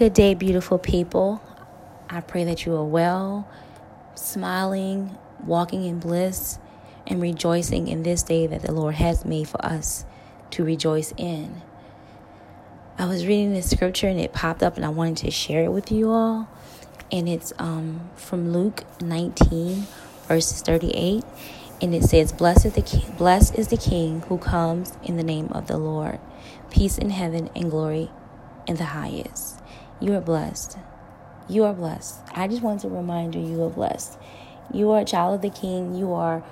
Good day, beautiful people. I pray that you are well, smiling, walking in bliss, and rejoicing in this day that the Lord has made for us to rejoice in. I was reading this scripture and it popped up, and I wanted to share it with you all. And it's um, from Luke 19, verses 38. And it says, Blessed the king, blessed is the King who comes in the name of the Lord. Peace in heaven and glory in the highest. You are blessed. You are blessed. I just want to remind you, you are blessed. You are a child of the King. You are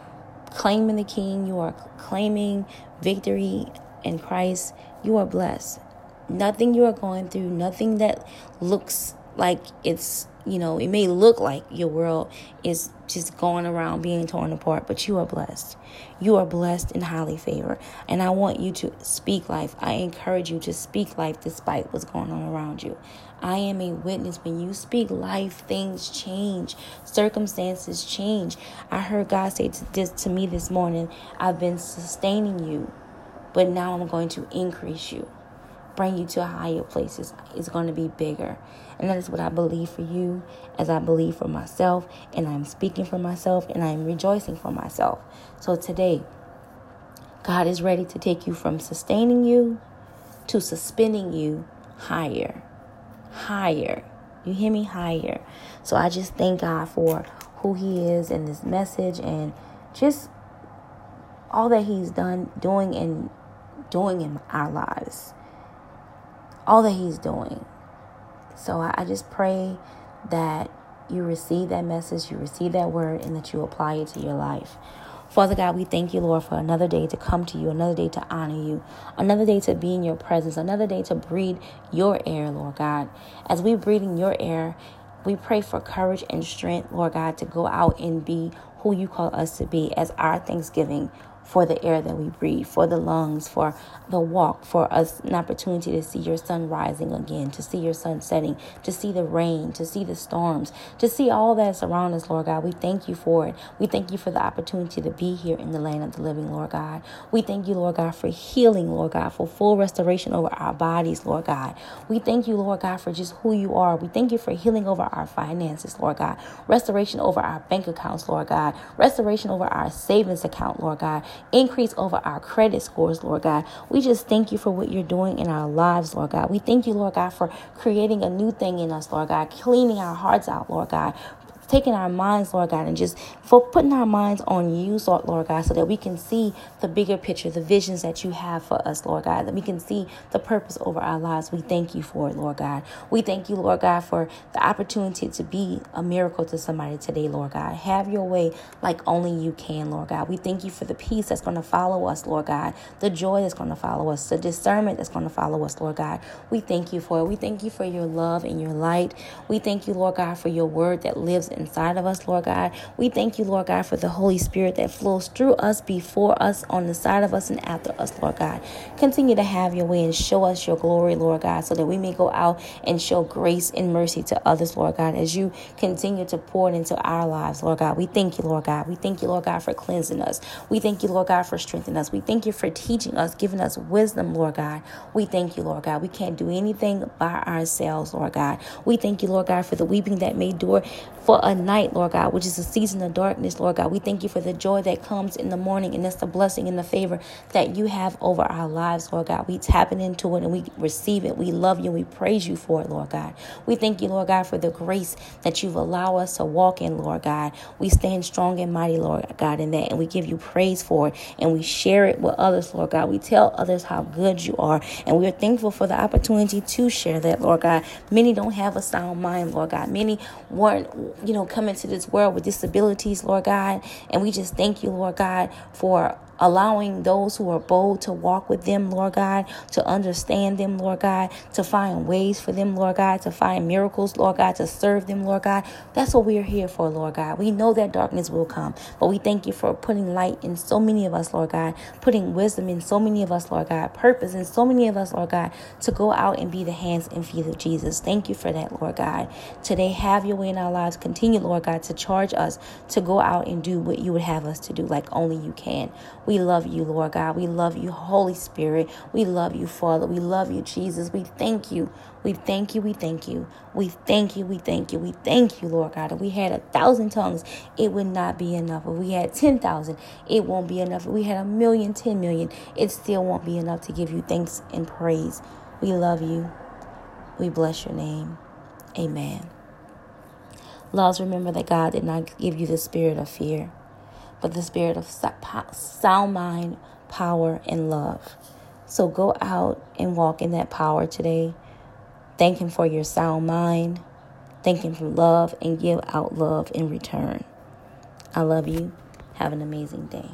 claiming the King. You are claiming victory in Christ. You are blessed. Nothing you are going through, nothing that looks like it's you know, it may look like your world is just going around being torn apart, but you are blessed. You are blessed and highly favored. And I want you to speak life. I encourage you to speak life despite what's going on around you. I am a witness. When you speak life, things change, circumstances change. I heard God say to this to me this morning, I've been sustaining you, but now I'm going to increase you bring you to higher places. It's going to be bigger. And that is what I believe for you, as I believe for myself. And I'm speaking for myself, and I'm rejoicing for myself. So today, God is ready to take you from sustaining you to suspending you higher. Higher. You hear me? Higher. So I just thank God for who He is in this message and just all that He's done, doing, and doing in our lives all that He's doing. So I, I just pray that you receive that message, you receive that word, and that you apply it to your life. Father God, we thank you, Lord, for another day to come to you, another day to honor you, another day to be in your presence, another day to breathe your air, Lord God. As we breathe in your air, we pray for courage and strength, Lord God, to go out and be who you call us to be as our thanksgiving for the air that we breathe, for the lungs, for the walk, for us an opportunity to see your sun rising again, to see your sun setting, to see the rain, to see the storms, to see all that's around us, Lord God. We thank you for it. We thank you for the opportunity to be here in the land of the living, Lord God. We thank you, Lord God, for healing, Lord God, for full restoration over our bodies, Lord God. We thank you, Lord God, for just who you are. We thank you for healing over our finances, Lord God. Restoration over our bank accounts, Lord God. Restoration over our savings account, Lord God increase over our credit scores, Lord God. We just thank you for what you're doing in our lives, Lord God. We thank you, Lord God, for creating a new thing in us, Lord God, cleaning our hearts out, Lord God, taking our minds, Lord God, and just for putting our minds on you, Lord God, so that we can see the bigger picture, the visions that you have for us, Lord God, that we can see the purpose over our lives. We thank you for it, Lord God. We thank you, Lord God, for the opportunity to be a miracle to somebody today, Lord God. Have your way like only you can, Lord God. We thank you for the peace that's going to follow us, Lord God, the joy that's going to follow us, the discernment that's going to follow us, Lord God. We thank you for it. We thank you for your love and your light. We thank you, Lord God, for your word that lives inside of us, Lord God. We thank you, Lord God, for the Holy Spirit that flows through us, before us, on the side of us, and after us, Lord God. Continue to have your way and show us your glory, Lord God, so that we may go out and show grace and mercy to others, Lord God, as you continue to pour it into our lives, Lord God. We thank you, Lord God. We thank you, Lord God, for cleansing us. We thank you, Lord God, for strengthening us. We thank you for teaching us, giving us wisdom, Lord God. We thank you, Lord God. We can't do anything by ourselves, Lord God. We thank you, Lord God, for the weeping that may endure for a night Lord God, which is a season of darkness, Lord God. We thank you for the joy that comes in the morning, and that's the blessing and the favor that you have over our lives, Lord God. We tap into it and we receive it. We love you we praise you for it, Lord God. We thank you, Lord God, for the grace that you've allowed us to walk in, Lord God. We stand strong and mighty, Lord God, in that, and we give you praise for it, and we share it with others, Lord God. We tell others how good you are, and we are thankful for the opportunity to share that, Lord God. Many don't have a sound mind, Lord God. Many weren't, you know, coming into this world with disabilities, Lord God. And we just thank you, Lord God, for allowing those who are bold to walk with them, Lord God, to understand them, Lord God, to find ways for them, Lord God, to find miracles, Lord God, to serve them, Lord God. That's what we are here for, Lord God. We know that darkness will come, but we thank you for putting light in so many of us, Lord God, putting wisdom in so many of us, Lord God, purpose in so many of us, Lord God, to go out and be the hands and feet of Jesus. Thank you for that, Lord God. Today, have your way in our lives. Continue, Lord God, to charge us to go out and do what you would have us to do like only you can. We love you, Lord God. We love you, Holy Spirit. We love you, Father. We love you, Jesus. We thank you. We thank you. We thank you. We thank you. We thank you. We thank you, Lord God. If we had a thousand tongues, it would not be enough. If we had 10,000, it won't be enough. If we had a million, 10 million, it still won't be enough to give you thanks and praise. We love you. We bless your name. Amen. Laws, remember that God did not give you the spirit of fear, but the spirit of sound mind, power, and love. So go out and walk in that power today. Thank Him for your sound mind. Thank Him for love and give out love in return. I love you. Have an amazing day.